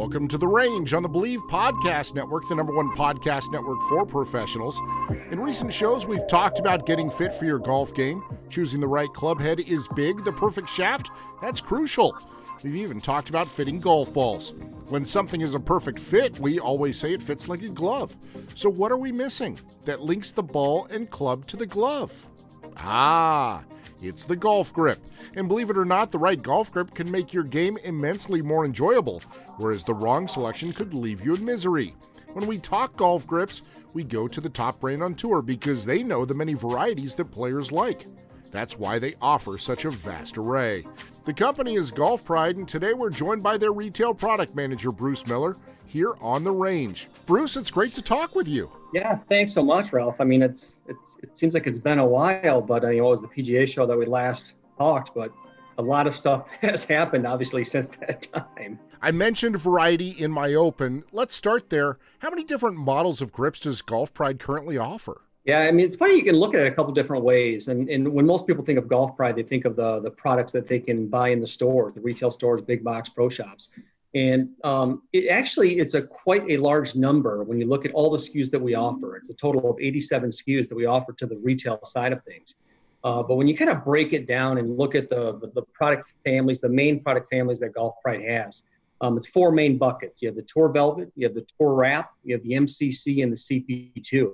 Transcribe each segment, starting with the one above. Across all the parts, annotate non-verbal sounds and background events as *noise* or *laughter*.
Welcome to The Range on the Blue Wire Podcast Network, the number one podcast network for professionals. In recent shows, we've talked about getting fit for your golf game. Choosing the right club head is big. The perfect shaft, that's crucial. We've even talked about fitting golf balls. When something is a perfect fit, we always say it fits like a glove. So, what are we missing that links the ball and club to the glove? Ah, it's the golf grip. And believe it or not, the right golf grip can make your game immensely more enjoyable, whereas the wrong selection could leave you in misery. When we talk golf grips, we go to the top brand on tour because they know the many varieties that players like. That's why they offer such a vast array. The company is Golf Pride, and today we're joined by their retail product manager, Bruce Miller, here on the range. Bruce, it's great to talk with you. Yeah, thanks so much, Ralph. I mean, it's it's it seems like it's been a while, but uh, you know, it was the PGA show that we last talked, but a lot of stuff *laughs* has happened obviously since *laughs* that time. I mentioned variety in my open. Let's start there. How many different models of grips does Golf Pride currently offer? Yeah, I mean, it's funny. You can look at it a couple different ways. And, and when most people think of Golf Pride, they think of the, the products that they can buy in the stores, the retail stores, big box pro shops. And um, it actually, it's a quite a large number when you look at all the SKUs that we offer. It's a total of 87 SKUs that we offer to the retail side of things. Uh, but when you kind of break it down and look at the, the, the product families, the main product families that Golf Pride has, um, it's four main buckets. You have the Tour Velvet, you have the Tour Wrap, you have the MCC, and the CP2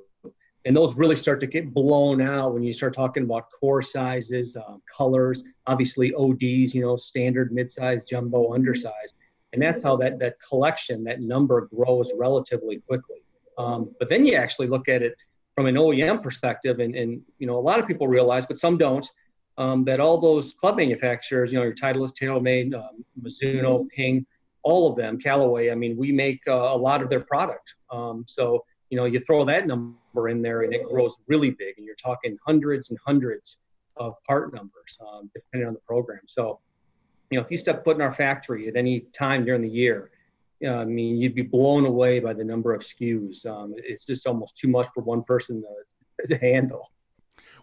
and those really start to get blown out when you start talking about core sizes, uh, colors, obviously ODs, you know, standard, mid-size, jumbo, undersize, and that's how that that collection, that number grows relatively quickly. Um, but then you actually look at it from an OEM perspective, and, and you know, a lot of people realize, but some don't, um, that all those club manufacturers, you know, your Titleist, TaylorMade, um, Mizuno, Ping, all of them, Callaway. I mean, we make uh, a lot of their product. Um, so you know, you throw that number in there and it grows really big, and you're talking hundreds and hundreds of part numbers, um, depending on the program. So, you know, if you step foot in our factory at any time during the year, you know, I mean, you'd be blown away by the number of SKUs. Um, it's just almost too much for one person to, to handle.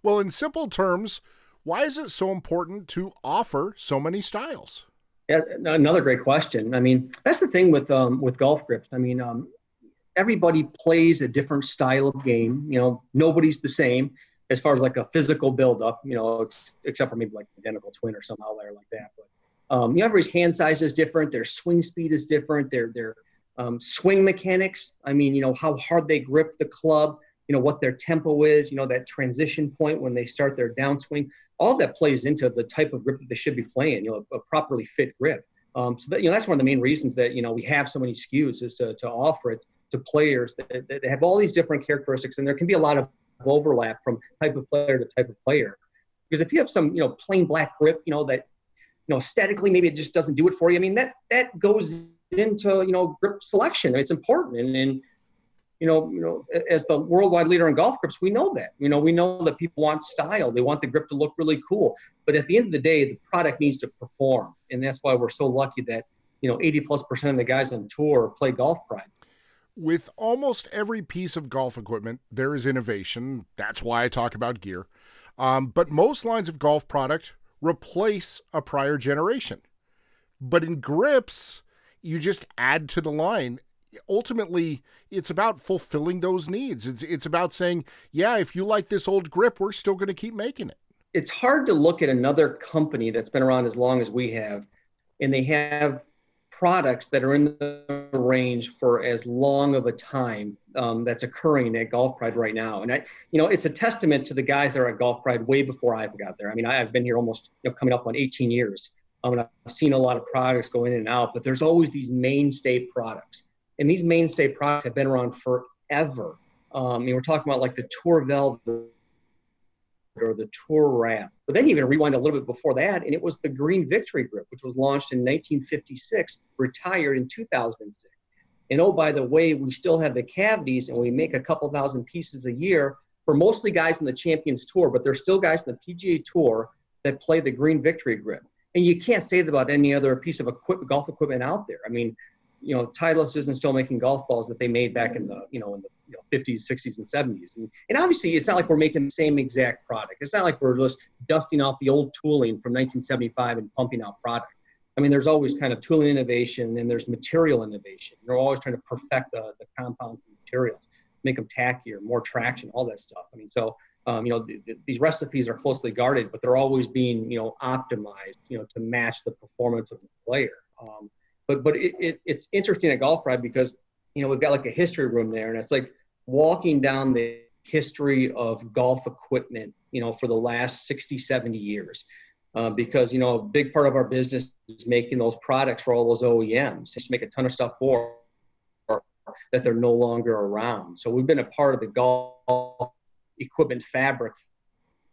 Well, in simple terms, why is it so important to offer so many styles? Yeah, another great question. I mean, that's the thing with um, with golf grips. I mean, um, everybody plays a different style of game. You know, nobody's the same as far as like a physical buildup. You know, except for maybe like identical twin or some outlier like that. But um, you know, everybody's hand size is different. Their swing speed is different. Their their um, swing mechanics. I mean, you know, how hard they grip the club. You know what their tempo is. You know that transition point when they start their downswing. All that plays into the type of grip that they should be playing. You know, a, a properly fit grip. Um, so that, you know that's one of the main reasons that you know we have so many SKUs is to to offer it to players that, that have all these different characteristics, and there can be a lot of overlap from type of player to type of player. Because if you have some, you know, plain black grip, you know, that, you know, aesthetically maybe it just doesn't do it for you. I mean, that that goes into you know grip selection. It's important, and and you know, you know, as the worldwide leader in golf grips, we know that. You know, we know that people want style. They want the grip to look really cool. But at the end of the day, the product needs to perform, and that's why we're so lucky that you know 80 plus percent of the guys on tour play golf pride with almost every piece of golf equipment, there is innovation. That's why I talk about gear. Um, but most lines of golf product replace a prior generation. But in grips, you just add to the line. Ultimately, it's about fulfilling those needs. It's it's about saying, yeah, if you like this old grip, we're still going to keep making it. It's hard to look at another company that's been around as long as we have, and they have products that are in the range for as long of a time um, that's occurring at Golf Pride right now. And I, you know, it's a testament to the guys that are at Golf Pride way before I've got there. I mean, I've been here almost, you know, coming up on 18 years. Um, and I've seen a lot of products go in and out, but there's always these mainstay products. And these mainstay products have been around forever. Um, and we're talking about like the Tour Velvet or the Tour Wrap. But then you even rewind a little bit before that, and it was the Green Victory Grip, which was launched in 1956, retired in 2006. And oh, by the way, we still have the cavities, and we make a couple thousand pieces a year for mostly guys in the Champions Tour, but there's still guys in the PGA Tour that play the Green Victory Grip. And you can't say that about any other piece of equipment, golf equipment out there. I mean, you know, Titleist isn't still making golf balls that they made back in the, you know, in the you know, 50s, 60s, and 70s. And, and obviously, it's not like we're making the same exact product. It's not like we're just dusting off the old tooling from 1975 and pumping out product. I mean, there's always kind of tooling innovation and there's material innovation. They're always trying to perfect the, the compounds and materials, make them tackier, more traction, all that stuff. I mean, so um, you know, th- th- these recipes are closely guarded, but they're always being, you know, optimized, you know, to match the performance of the player. Um, but but it, it, it's interesting at Golf Pride because you know we've got like a history room there, and it's like walking down the history of golf equipment, you know, for the last 60, 70 years. Uh, because you know a big part of our business is making those products for all those OEMs. Just make a ton of stuff for that they're no longer around. So we've been a part of the golf equipment fabric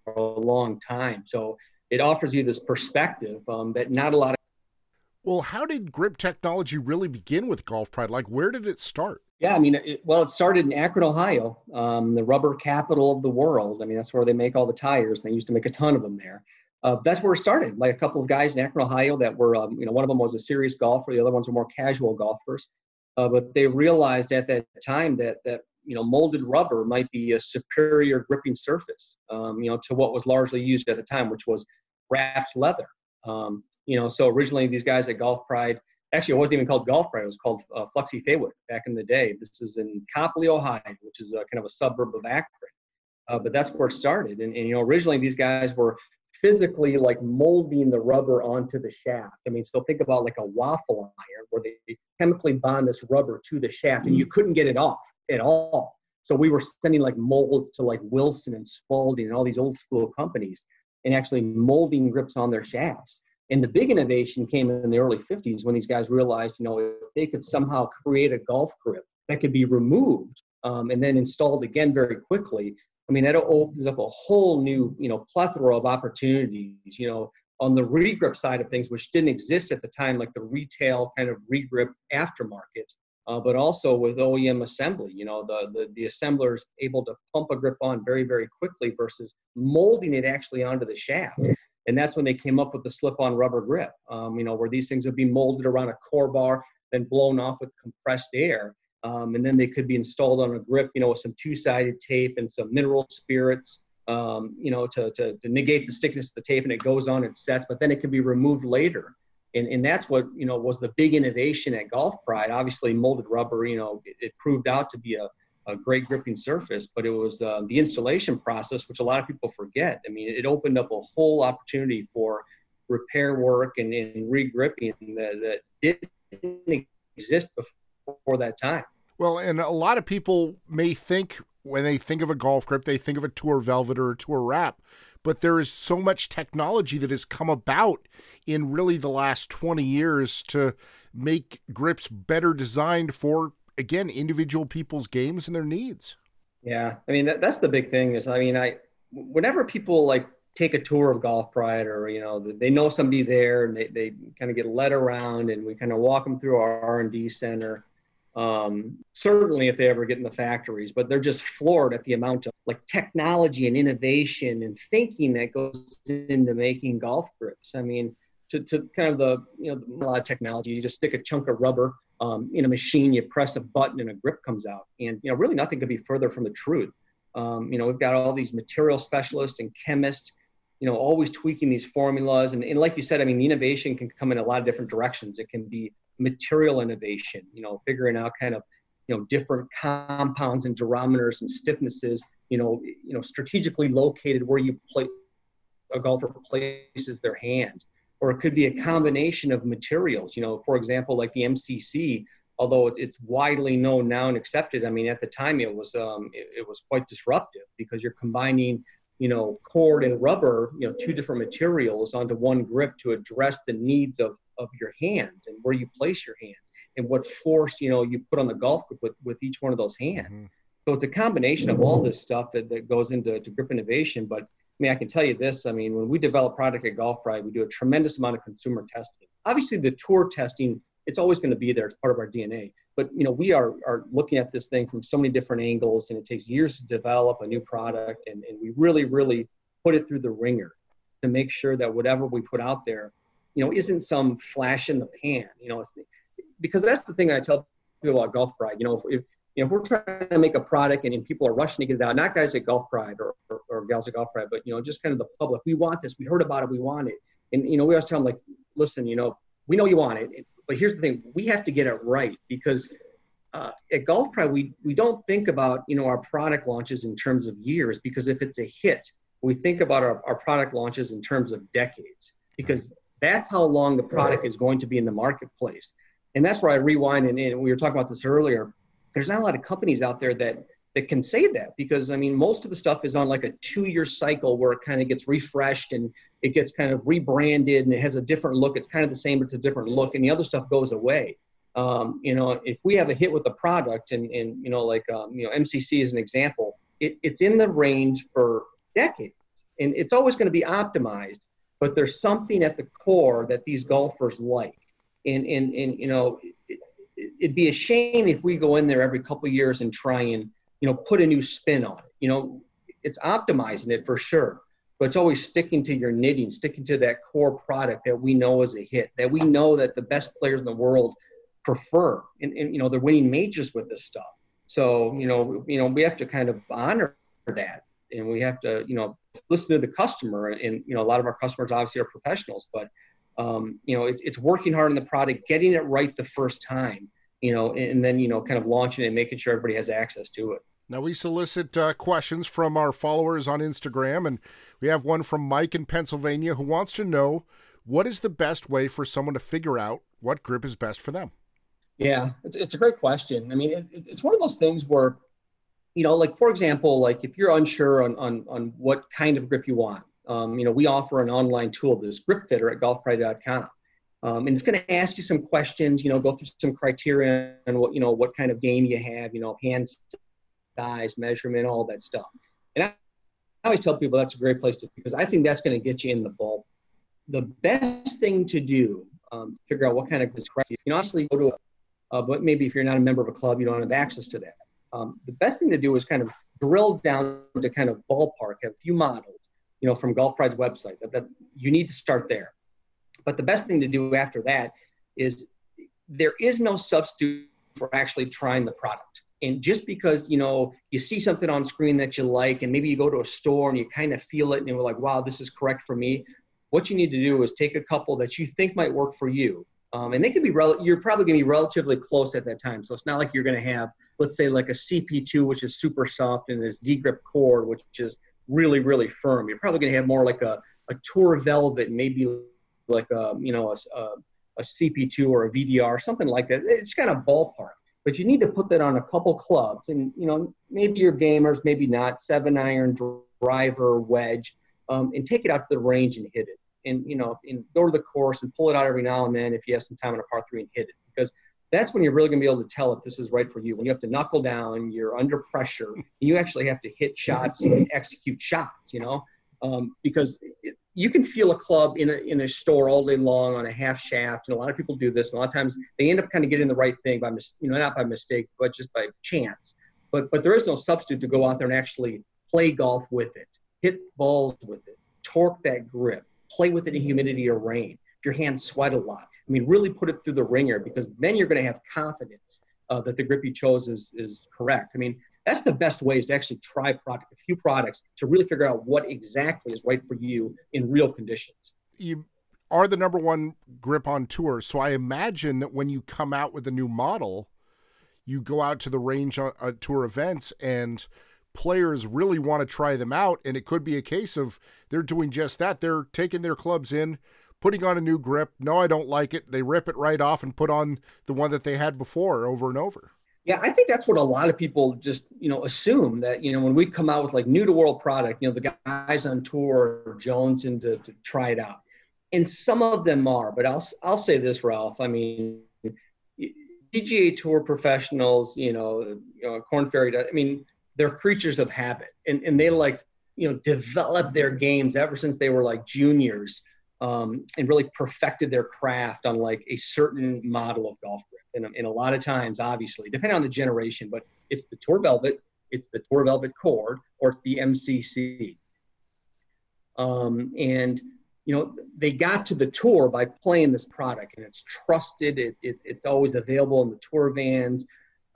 for a long time. So it offers you this perspective um, that not a lot of well, how did grip technology really begin with Golf Pride? Like, where did it start? Yeah, I mean, it, well, it started in Akron, Ohio, um, the rubber capital of the world. I mean, that's where they make all the tires. and They used to make a ton of them there. Uh, that's where it started. by a couple of guys in Akron, Ohio, that were, um, you know, one of them was a serious golfer, the other ones were more casual golfers. Uh, but they realized at that time that that you know molded rubber might be a superior gripping surface, um, you know, to what was largely used at the time, which was wrapped leather. Um, you know, so originally these guys at Golf Pride, actually it wasn't even called Golf Pride, it was called uh, Flexi Fawick back in the day. This is in Copley, Ohio, which is a, kind of a suburb of Akron. Uh, but that's where it started. And, and, you know, originally these guys were physically like molding the rubber onto the shaft. I mean, so think about like a waffle iron where they chemically bond this rubber to the shaft and you couldn't get it off at all. So we were sending like molds to like Wilson and Spalding and all these old school companies and actually molding grips on their shafts. And the big innovation came in the early 50s when these guys realized, you know, if they could somehow create a golf grip that could be removed um, and then installed again very quickly, I mean, that opens up a whole new, you know, plethora of opportunities, you know, on the regrip side of things, which didn't exist at the time, like the retail kind of regrip aftermarket uh, but also with OEM assembly. You know, the, the, the assembler's able to pump a grip on very, very quickly versus molding it actually onto the shaft. And that's when they came up with the slip-on rubber grip, um, you know, where these things would be molded around a core bar, then blown off with compressed air. Um, and then they could be installed on a grip, you know, with some two-sided tape and some mineral spirits, um, you know, to, to, to negate the stickiness of the tape, and it goes on and sets. But then it can be removed later and, and that's what you know was the big innovation at Golf Pride. Obviously, molded rubber, you know, it, it proved out to be a, a great gripping surface, but it was uh, the installation process, which a lot of people forget. I mean, it opened up a whole opportunity for repair work and, and re-gripping that, that didn't exist before that time. Well, and a lot of people may think when they think of a golf grip, they think of a tour velvet or a tour wrap but there is so much technology that has come about in really the last 20 years to make grips better designed for again individual people's games and their needs. Yeah i mean that, that's the big thing is i mean i whenever people like take a tour of golf pride or you know they know somebody there and they, they kind of get led around and we kind of walk them through our r&d center um, certainly if they ever get in the factories, but they're just floored at the amount of like technology and innovation and thinking that goes into making golf grips. I mean, to, to kind of the, you know, a lot of technology, you just stick a chunk of rubber um, in a machine, you press a button and a grip comes out. And, you know, really nothing could be further from the truth. Um, you know, we've got all these material specialists and chemists, you know, always tweaking these formulas. And, and like you said, I mean, the innovation can come in a lot of different directions. It can be material innovation, you know, figuring out kind of, you know, different compounds and durometers and stiffnesses, you know, you know, strategically located where you play a golfer places their hand. Or it could be a combination of materials, you know, for example, like the MCC, although it's widely known now and accepted. I mean, at the time it was um, it, it was quite disruptive because you're combining you know, cord and rubber, you know, two different materials onto one grip to address the needs of of your hands and where you place your hands and what force you know you put on the golf grip with, with each one of those hands. Mm-hmm. So it's a combination of all this stuff that, that goes into to grip innovation. But I mean, I can tell you this. I mean, when we develop product at Golf Pride, we do a tremendous amount of consumer testing. Obviously, the tour testing, it's always going to be there. It's part of our DNA. But you know, we are are looking at this thing from so many different angles, and it takes years to develop a new product, and, and we really, really put it through the wringer to make sure that whatever we put out there, you know, isn't some flash in the pan. You know, it's because that's the thing I tell people about Golf Pride. You know, if, if you know, if we're trying to make a product and, and people are rushing to get it out, not guys at Golf Pride or, or, or, gals at Golf Pride, but you know, just kind of the public. We want this. We heard about it. We want it. And you know, we always tell them like, listen, you know, we know you want it, but here's the thing: we have to get it right because uh, at Golf Pride, we we don't think about you know our product launches in terms of years because if it's a hit, we think about our, our product launches in terms of decades because that's how long the product is going to be in the marketplace. And that's where I rewind and, and we were talking about this earlier. There's not a lot of companies out there that that can say that because I mean most of the stuff is on like a two-year cycle where it kind of gets refreshed and it gets kind of rebranded and it has a different look. It's kind of the same, but it's a different look, and the other stuff goes away. Um, you know, if we have a hit with a product, and and you know, like um, you know, MCC is an example, it, it's in the range for decades, and it's always going to be optimized. But there's something at the core that these golfers like, and and and you know, it, it'd be a shame if we go in there every couple years and try and you know put a new spin on it. You know, it's optimizing it for sure, but it's always sticking to your knitting, sticking to that core product that we know is a hit, that we know that the best players in the world prefer, and, and you know they're winning majors with this stuff. So you know, you know, we have to kind of honor that, and we have to you know listen to the customer. And you know, a lot of our customers obviously are professionals, but um, you know, it, it's working hard on the product, getting it right the first time, you know, and then you know, kind of launching it and making sure everybody has access to it. Now, we solicit uh, questions from our followers on Instagram, and we have one from Mike in Pennsylvania who wants to know what is the best way for someone to figure out what grip is best for them? Yeah, it's, it's a great question. I mean, it, it's one of those things where, you know, like for example, like if you're unsure on, on, on what kind of grip you want, um, you know, we offer an online tool, this grip fitter at golfpride.com. Um, and it's going to ask you some questions, you know, go through some criteria and what, you know, what kind of game you have, you know, hand size, measurement, all that stuff. And I, I always tell people that's a great place to because I think that's going to get you in the ball. The best thing to do, um, figure out what kind of correct. You can honestly, go to, a, uh, but maybe if you're not a member of a club, you don't have access to that. Um, the best thing to do is kind of drill down to kind of ballpark, have a few models, you know, from Golf Pride's website. That, that you need to start there. But the best thing to do after that is there is no substitute for actually trying the product. And just because you know you see something on screen that you like and maybe you go to a store and you kind of feel it and you're like wow this is correct for me what you need to do is take a couple that you think might work for you. Um, and they can be rel- you're probably going to be relatively close at that time. So it's not like you're going to have let's say like a cp2 which is super soft and a z-grip core which is really really firm. You're probably going to have more like a, a tour velvet maybe like a you know a, a, a cp2 or a vdr something like that. It's kind of ballpark but you need to put that on a couple clubs and you know maybe you're gamers maybe not seven iron driver wedge um, and take it out to the range and hit it. And you know and go to the course and pull it out every now and then if you have some time on a par three and hit it because that's when you're really going to be able to tell if this is right for you. When you have to knuckle down you're under pressure and you actually have to hit shots and execute shots you know um, because it, you can feel a club in a, in a store all day long on a half shaft, and a lot of people do this. And a lot of times they end up kind of getting the right thing by mis- you know not by mistake, but just by chance. But but there is no substitute to go out there and actually play golf with it, hit balls with it, torque that grip, play with it in humidity or rain. If your hands sweat a lot, I mean, really put it through the wringer because then you're going to have confidence uh, that the grip you chose is is correct. I mean, that's the best way is to actually try product, a few products to really figure out what exactly is right for you in real conditions. You are the number one grip on tour, so I imagine that when you come out with a new model, you go out to the range on, uh, tour events and players really want to try them out and it could be a case of they're doing just that. They're taking their clubs in putting on a new grip. No i don't like it. They rip it right off and put on the one that they had before over and over yeah, I think that's what a lot of people just, you know, assume that, you know, when we come out with like new to world product, you know, the guys on tour are jonesing to, to try it out. And some of them are, but I'll, I'll say this, Ralph. I mean, PGA Tour professionals, you know, you know, Korn Ferry, I mean, they're creatures of habit, and and they like you know develop their games ever since they were like juniors, um, and really perfected their craft on like a certain model of golf grip. And, and a lot of times, obviously, depending on the generation, but it's the Tour Velvet, it's the Tour Velvet Cord, or it's the MCC. Um, and you know they got to the tour by playing this product and it's trusted it, it it's always available in the tour vans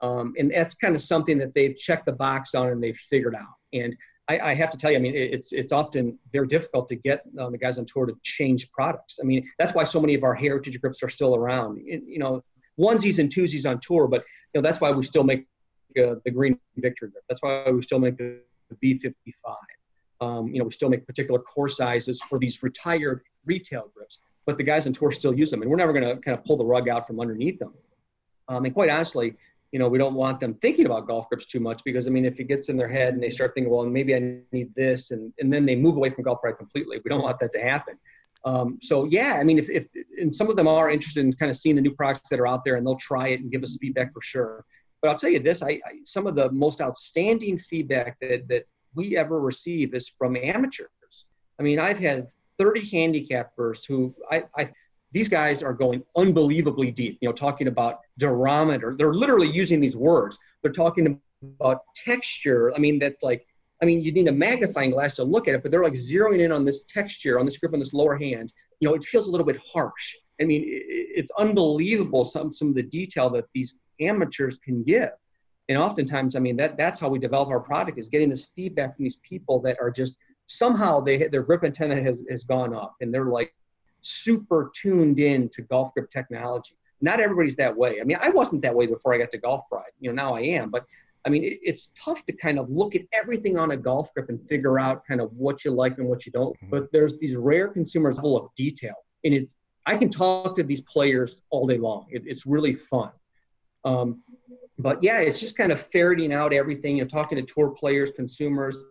um, and that's kind of something that they've checked the box on and they've figured out and I, I have to tell you, I mean, it's it's often very difficult to get um, the guys on tour to change products. I mean, that's why so many of our heritage grips are still around. You know, onesies and twosies on tour, but you know that's why we still make uh, the green Victory grip. That's why we still make the, the B55. Um, you know, we still make particular core sizes for these retired retail grips, but the guys on tour still use them, and we're never going to kind of pull the rug out from underneath them. Um, and quite honestly, you know, we don't want them thinking about golf grips too much because I mean, if it gets in their head and they start thinking, well, maybe I need this, and and then they move away from Golf Pride completely. We don't want that to happen. Um, so yeah, I mean, if, if and some of them are interested in kind of seeing the new products that are out there, and they'll try it and give us feedback for sure. But I'll tell you this: I, I some of the most outstanding feedback that that we ever receive is from amateurs. I mean, I've had 30 handicappers who I, I these guys are going unbelievably deep, you know, talking about durometer. They're literally using these words. They're talking about texture. I mean, that's like, I mean, you need a magnifying glass to look at it, but they're like zeroing in on this texture, on this grip on this lower hand. You know, it feels a little bit harsh. I mean, it's unbelievable some some of the detail that these amateurs can give and oftentimes i mean that that's how we develop our product is getting this feedback from these people that are just somehow they their grip antenna has, has gone up and they're like super tuned in to golf grip technology not everybody's that way i mean i wasn't that way before i got to golf pride you know now i am but i mean it, it's tough to kind of look at everything on a golf grip and figure out kind of what you like and what you don't mm-hmm. but there's these rare consumers level of detail and it's i can talk to these players all day long it, it's really fun um, but yeah, it's just kind of ferreting out everything, you know, talking to tour players, consumers,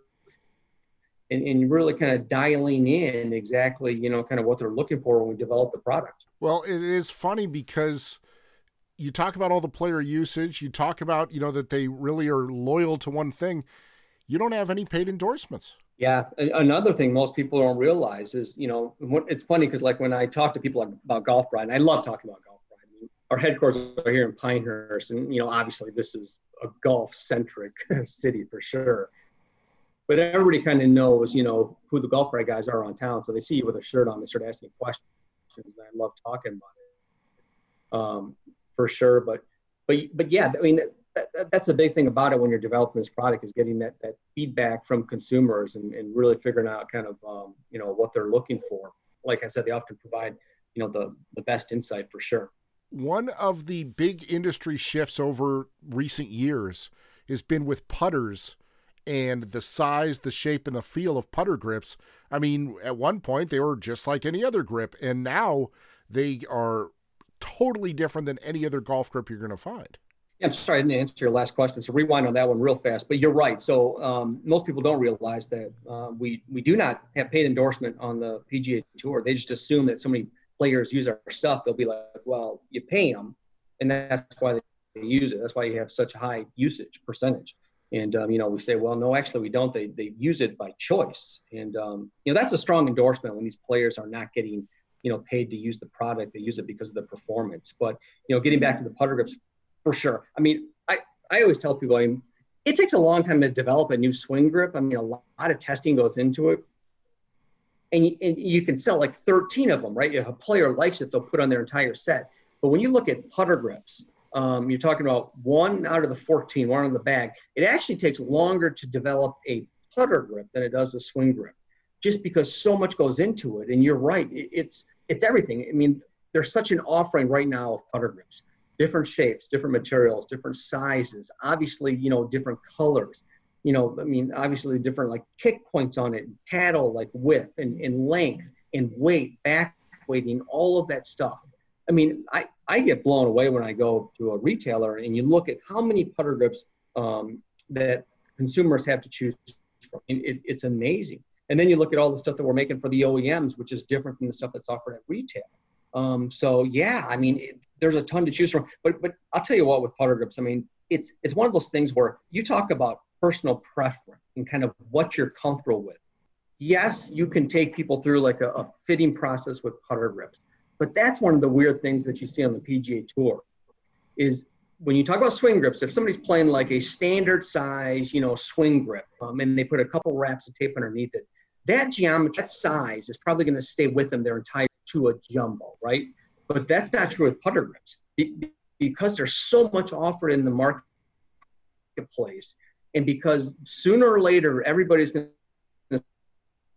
and, and really kind of dialing in exactly, you know, kind of what they're looking for when we develop the product. Well, it is funny because you talk about all the player usage, you talk about, you know, that they really are loyal to one thing. You don't have any paid endorsements. Yeah, another thing most people don't realize is, you know, it's funny because like when I talk to people about Golf Pride, I love talking about golf our headquarters are here in Pinehurst, and you know, obviously, this is a golf-centric *laughs* city for sure. But everybody kind of knows, you know, who the golf pride guys are on town. So they see you with a shirt on, they start asking questions, and I love talking about it, um, for sure. But, but, but yeah, I mean, that, that, that's a big thing about it when you're developing this product is getting that that feedback from consumers and, and really figuring out kind of um, you know what they're looking for. Like I said, they often provide you know the the best insight for sure one of the big industry shifts over recent years has been with putters and the size, the shape, and the feel of putter grips. I mean, at one point they were just like any other grip, and now they are totally different than any other golf grip you're going to find. I'm sorry I didn't answer your last question, so rewind on that one real fast. But you're right. So um, most people don't realize that uh, we we do not have paid endorsement on the PGA Tour. They just assume that so many players use our stuff, they'll be like, well, you pay them, and that's why they use it. That's why you have such a high usage percentage. And um, you know, we say, well, no, actually, we don't. They they use it by choice, and um, you know, that's a strong endorsement when these players are not getting you know paid to use the product. They use it because of the performance. But you know, getting back to the putter grips, for sure. I mean, I I always tell people, I mean, it takes a long time to develop a new swing grip. I mean, a lot of testing goes into it and you, and you can sell like 13 of them, right? If a player likes it, they'll put on their entire set. But when you look at putter grips, um, you're talking about one out of the 14, one on the bag. It actually takes longer to develop a putter grip than it does a swing grip, just because so much goes into it. And you're right, it's it's everything. I mean, there's such an offering right now of putter grips, different shapes, different materials, different sizes. Obviously, you know, different colors you know, I mean, obviously different like kick points on it, paddle like width and, and length and weight, back weighting, all of that stuff. I mean, I, I get blown away when I go to a retailer and you look at how many putter grips um, that consumers have to choose from. It, it's amazing. And then you look at all the stuff that we're making for the OEMs, which is different from the stuff that's offered at retail. Um, so yeah, I mean, it, there's a ton to choose from. But but I'll tell you what, with putter grips, I mean, it's it's one of those things where you talk about personal preference and kind of what you're comfortable with. Yes, you can take people through like a, a fitting process with putter grips, but that's one of the weird things that you see on the PGA Tour is when you talk about swing grips, if somebody's playing like a standard size, you know, swing grip, um, and they put a couple wraps of tape underneath it, that geometry, that size is probably going to stay with them their entire to a jumbo, right? But that's not true with putter grips because there's so much offered in the marketplace, and because sooner or later everybody's going to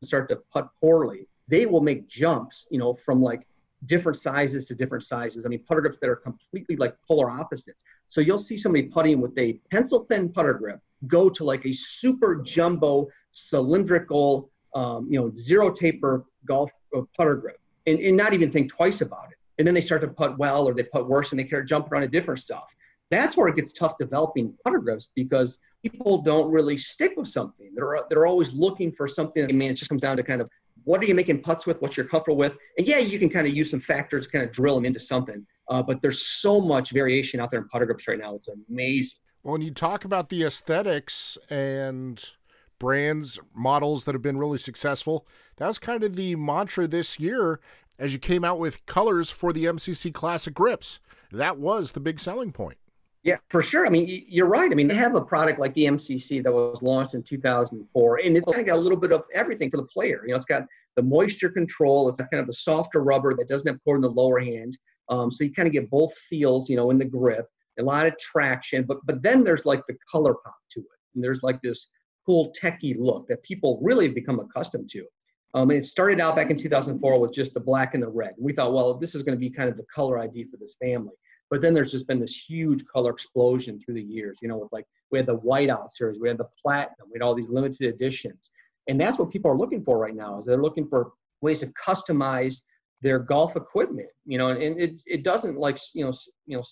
start to putt poorly, they will make jumps, you know, from like different sizes to different sizes. I mean, putter grips that are completely like polar opposites. So you'll see somebody putting with a pencil thin putter grip go to like a super jumbo cylindrical, um, you know, zero taper golf uh, putter grip and, and not even think twice about it. And then they start to putt well or they putt worse and they start jumping around to different stuff. That's where it gets tough developing putter grips because people don't really stick with something. They're, they're always looking for something. I mean, it just comes down to kind of what are you making putts with, what you're comfortable with. And yeah, you can kind of use some factors kind of drill them into something. Uh, but there's so much variation out there in putter grips right now. It's amazing. Well, when you talk about the aesthetics and brands, models that have been really successful, that was kind of the mantra this year as you came out with colors for the MCC Classic grips. That was the big selling point. Yeah, for sure. I mean, you're right. I mean, they have a product like the MCC that was launched in 2004, and it's kind of got a little bit of everything for the player. You know, it's got the moisture control. It's a kind of the softer rubber that doesn't have cord in the lower hand. Um, so you kind of get both feels, you know, in the grip, a lot of traction. But but then there's like the color pop to it, and there's like this cool techie look that people really have become accustomed to. Um, it started out back in 2004 with just the black and the red. We thought, well, this is going to be kind of the color ID for this family. But then there's just been this huge color explosion through the years. You know, with like we had the whiteout series, we had the platinum, we had all these limited editions, and that's what people are looking for right now. Is they're looking for ways to customize their golf equipment. You know, and, and it it doesn't like you know you know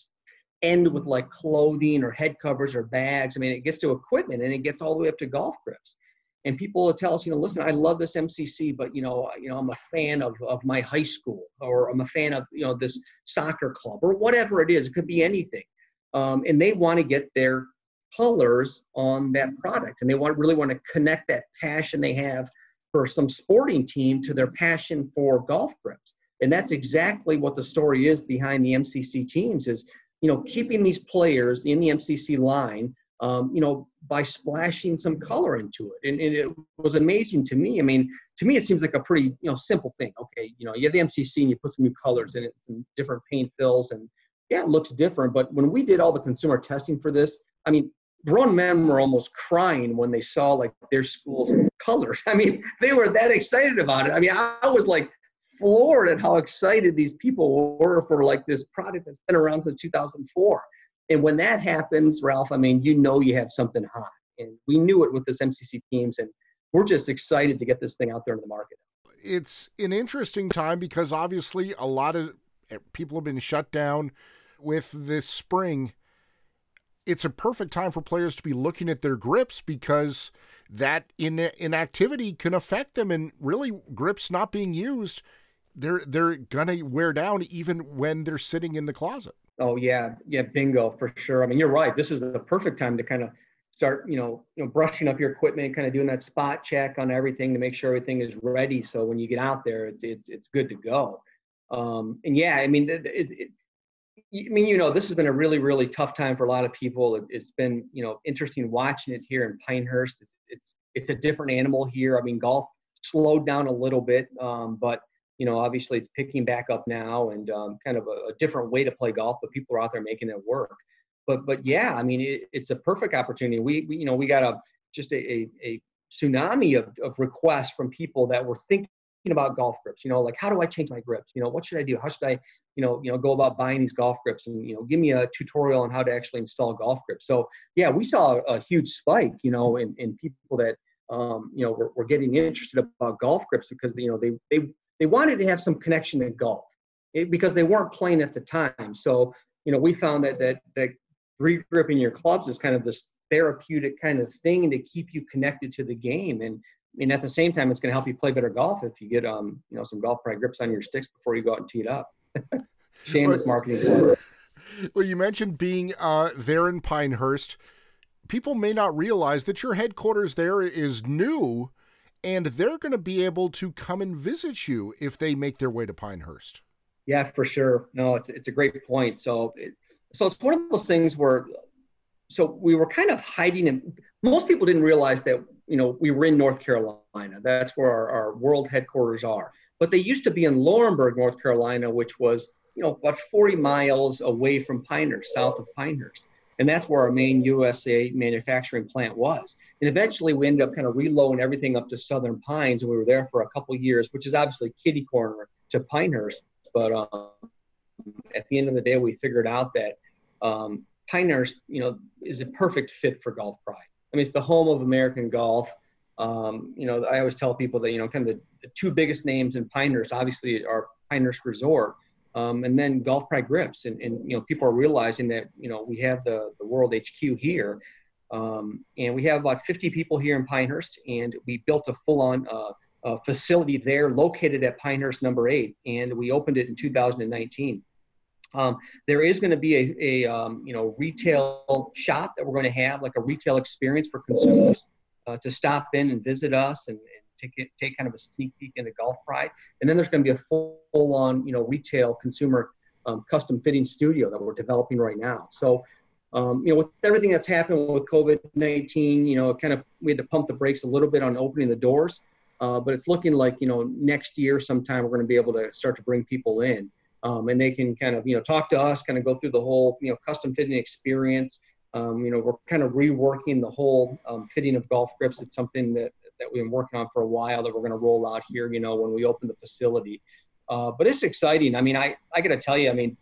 end with like clothing or head covers or bags. I mean, it gets to equipment and it gets all the way up to golf grips and people will tell us, you know, listen, I love this MCC, but you know, you know, I'm a fan of of my high school, or I'm a fan of you know this soccer club, or whatever it is. It could be anything, um, and they want to get their colors on that product, and they want really want to connect that passion they have for some sporting team to their passion for golf grips, and that's exactly what the story is behind the MCC teams. Is you know keeping these players in the MCC line um, you know, by splashing some color into it. And, and, it was amazing to me. I mean, to me, it seems like a pretty, you know, simple thing. Okay, you know, you have the MCC and you put some new colors in it, some different paint fills, and yeah, it looks different. But when we did all the consumer testing for this, I mean, grown men were almost crying when they saw like their school's colors. *laughs* I mean, they were that excited about it. I mean, I, I was like floored at how excited these people were for like this product that's been around since 2004. And when that happens, Ralph, I mean, you know you have something hot. And we knew it with this MCC teams, and we're just excited to get this thing out there in the market. It's an interesting time because obviously a lot of eh, people have been shut down with this spring. It's a perfect time for players to be looking at their grips because that in inactivity can affect them and really grips not being used they're they're gonna wear down even when they're sitting in the closet Oh yeah, yeah, bingo for sure. I mean, you're right. This is the perfect time to kind of start, you know, you know, brushing up your equipment, kind of doing that spot check on everything to make sure everything is ready. So when you get out there, it's it's it's good to go. Um, and yeah, I mean, it, it, I mean, you know, this has been a really really tough time for a lot of people. It, has been, you know, interesting watching it here in Pinehurst. It's it's it's a different animal here. I mean, golf slowed down a little bit, um, but you know, obviously it's picking back up now and um, kind of a, a, different way to play golf, but people are out there making it work. But but yeah, I mean, it, it's a perfect opportunity. We, we, you know we got a just a, a, a tsunami of, of requests from people that were thinking about golf grips. You know, like how do I change my grips? You know, what should I do? How should I you know you know go about buying these golf grips and you know give me a tutorial on how to actually install golf grips. So yeah, we saw a, a huge spike. You know, in, in people that um, you know, were, were, getting interested about golf grips because you know they they they wanted to have some connection to golf it, because they weren't playing at the time. So, you know, we found that that that regripping your clubs is kind of this therapeutic kind of thing to keep you connected to the game. And and at the same time it's going to help you play better golf if you get um you know some golf pride grips on your sticks before you go out and tee it up. *laughs* Shameless marketing *laughs* well you mentioned being uh there in pinehurst. People may not realize that your headquarters there is new and they're going to be able to come and visit you if they make their way to Pinehurst. Yeah, for sure. No, it's it's a great point. So, it, so it's one of those things where, so we were kind of hiding, and most people didn't realize that you know we were in North Carolina. That's where our, our world headquarters are. But they used to be in Laurinburg, North Carolina, which was you know about 40 miles away from Pinehurst, south of Pinehurst and that's where our main USA manufacturing plant was. And eventually, we ended up kind of reloading everything up to Southern Pines, and we were there for a couple years, which is obviously kitty corner to Pinehurst. But um, at the end of the day, we figured out that um, Pinehurst, you know, is a perfect fit for Golf Pride. I mean, it's the home of American golf. Um, you know, I always tell people that you know, kind of the, the two biggest names in Pinehurst, obviously, are Pinehurst Resort um, and then Golf Pride Grips. And, and, you know, people are realizing that, you know, we have the, the World HQ here. Um, and we have about 50 people here in Pinehurst, and we built a full-on uh, uh, facility there located at Pinehurst number eight, and we opened it in 2019. Um, there is going to be a, a um, you know retail shop that we're going to have like a retail experience for consumers uh, to stop in and visit us and, take take kind of a sneak peek into Golf Pride, and then there's going to be a full, full on you know retail consumer um, custom fitting studio that we're developing right now. So. Um, you know, with everything that's happened with COVID-19, you know, kind of we had to pump the brakes a little bit on opening the doors, uh, but it's looking like you know next year sometime we're going to be able to start to bring people in, um, and they can kind of you know talk to us, kind of go through the whole you know custom fitting experience. Um, you know, we're kind of reworking the whole um, fitting of golf grips. It's something that that we've been working on for a while that we're going to roll out here, you know, when we open the facility. Uh, but it's exciting. I mean, I, I got to tell you, I mean,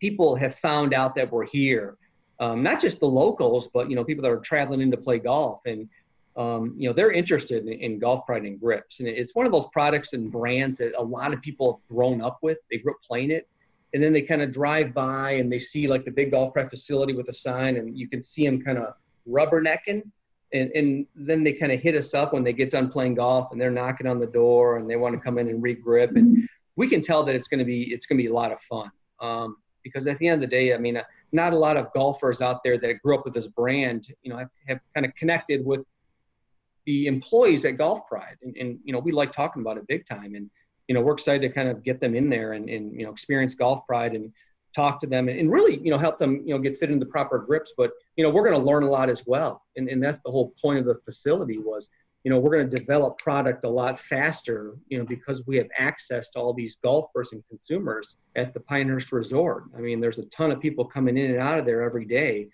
people have found out that we're here. Um, not just the locals, but you know, people that are traveling in to play golf, and um, you know, they're interested in, in, golf pride and grips. And it's one of those products and brands that a lot of people have grown up with. They grew up playing it, and then they kind of drive by and they see like the big golf pride facility with a sign, and you can see them kind of rubbernecking and, and then they kind of hit us up when they get done playing golf and they're knocking on the door and they want to come in and regrip and we can tell that it's going to be it's going to be a lot of fun um, because at the end of the day i mean uh, not a lot of golfers out there that grew up with this brand you know have, have kind of connected with the employees at golf pride. And, and, you know we like talking about it big time. And you know we're excited to kind of get them in there and, and you know experience golf pride and talk to them and, and really you know help them you know get fit into the proper grips. But you know we're going to learn a lot as well. And, and that's the whole point of the facility was you know we're going to develop product a lot faster you know because we have access to all these golfers and consumers at the pinehurst resort i mean there's a ton of people coming in and out of there every day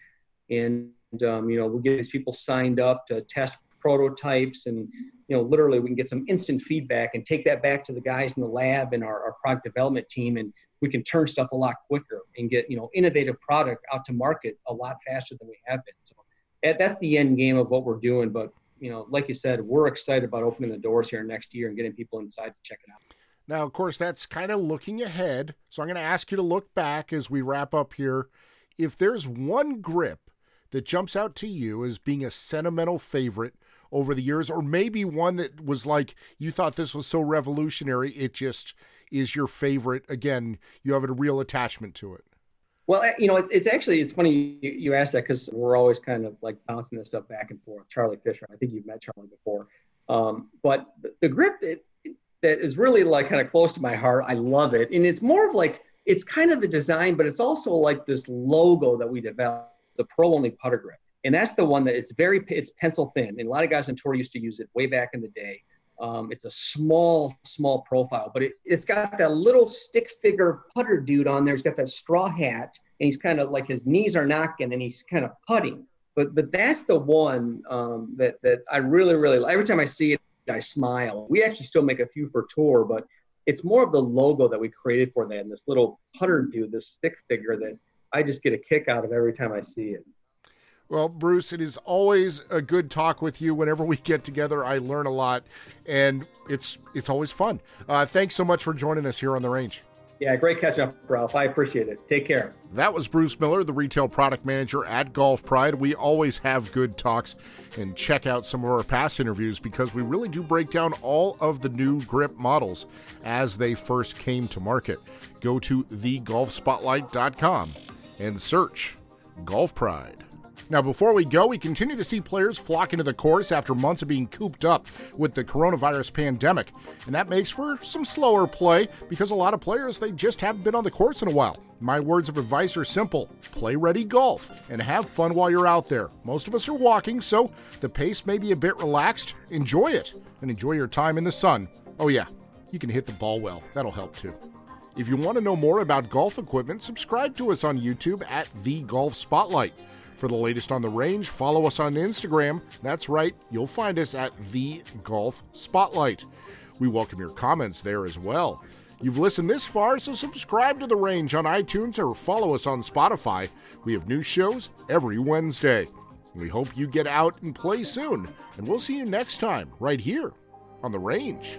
and um, you know we get these people signed up to test prototypes and you know literally we can get some instant feedback and take that back to the guys in the lab and our, our product development team and we can turn stuff a lot quicker and get you know innovative product out to market a lot faster than we have been. So that's the end game of what we're doing. But you know, like you said, we're excited about opening the doors here next year and getting people inside to check it out. Now, of course, that's kind of looking ahead. So I'm going to ask you to look back as we wrap up here. If there's one grip that jumps out to you as being a sentimental favorite over the years, or maybe one that was like you thought this was so revolutionary, it just is your favorite? Again, you have a real attachment to it. Well, you know, it's, it's actually it's funny you, you asked that because we're always kind of like bouncing this stuff back and forth. Charlie Fisher, I think you've met Charlie before, um, but the, the grip that, that is really like kind of close to my heart. I love it, and it's more of like it's kind of the design, but it's also like this logo that we developed, the Pro Only putter grip, and that's the one that it's very it's pencil thin, and a lot of guys on tour used to use it way back in the day. Um, it's a small, small profile, but it, it's got that little stick figure putter dude on there. He's got that straw hat, and he's kind of like his knees are knocking, and he's kind of putting. But but that's the one um, that that I really, really every time I see it, I smile. We actually still make a few for tour, but it's more of the logo that we created for that, and this little putter dude, this stick figure that I just get a kick out of every time I see it. Well, Bruce, it is always a good talk with you. Whenever we get together, I learn a lot, and it's it's always fun. Uh, thanks so much for joining us here on the range. Yeah, great catch up, Ralph. I appreciate it. Take care. That was Bruce Miller, the retail product manager at Golf Pride. We always have good talks and check out some of our past interviews because we really do break down all of the new grip models as they first came to market. Go to thegolfspotlight.com and search Golf Pride. Now, before we go, we continue to see players flock into the course after months of being cooped up with the coronavirus pandemic. And that makes for some slower play because a lot of players, they just haven't been on the course in a while. My words of advice are simple play ready golf and have fun while you're out there. Most of us are walking, so the pace may be a bit relaxed. Enjoy it and enjoy your time in the sun. Oh, yeah, you can hit the ball well. That'll help too. If you want to know more about golf equipment, subscribe to us on YouTube at The Golf Spotlight. For the latest on the range, follow us on Instagram. That's right, you'll find us at The Golf Spotlight. We welcome your comments there as well. You've listened this far, so subscribe to The Range on iTunes or follow us on Spotify. We have new shows every Wednesday. We hope you get out and play soon, and we'll see you next time right here on The Range.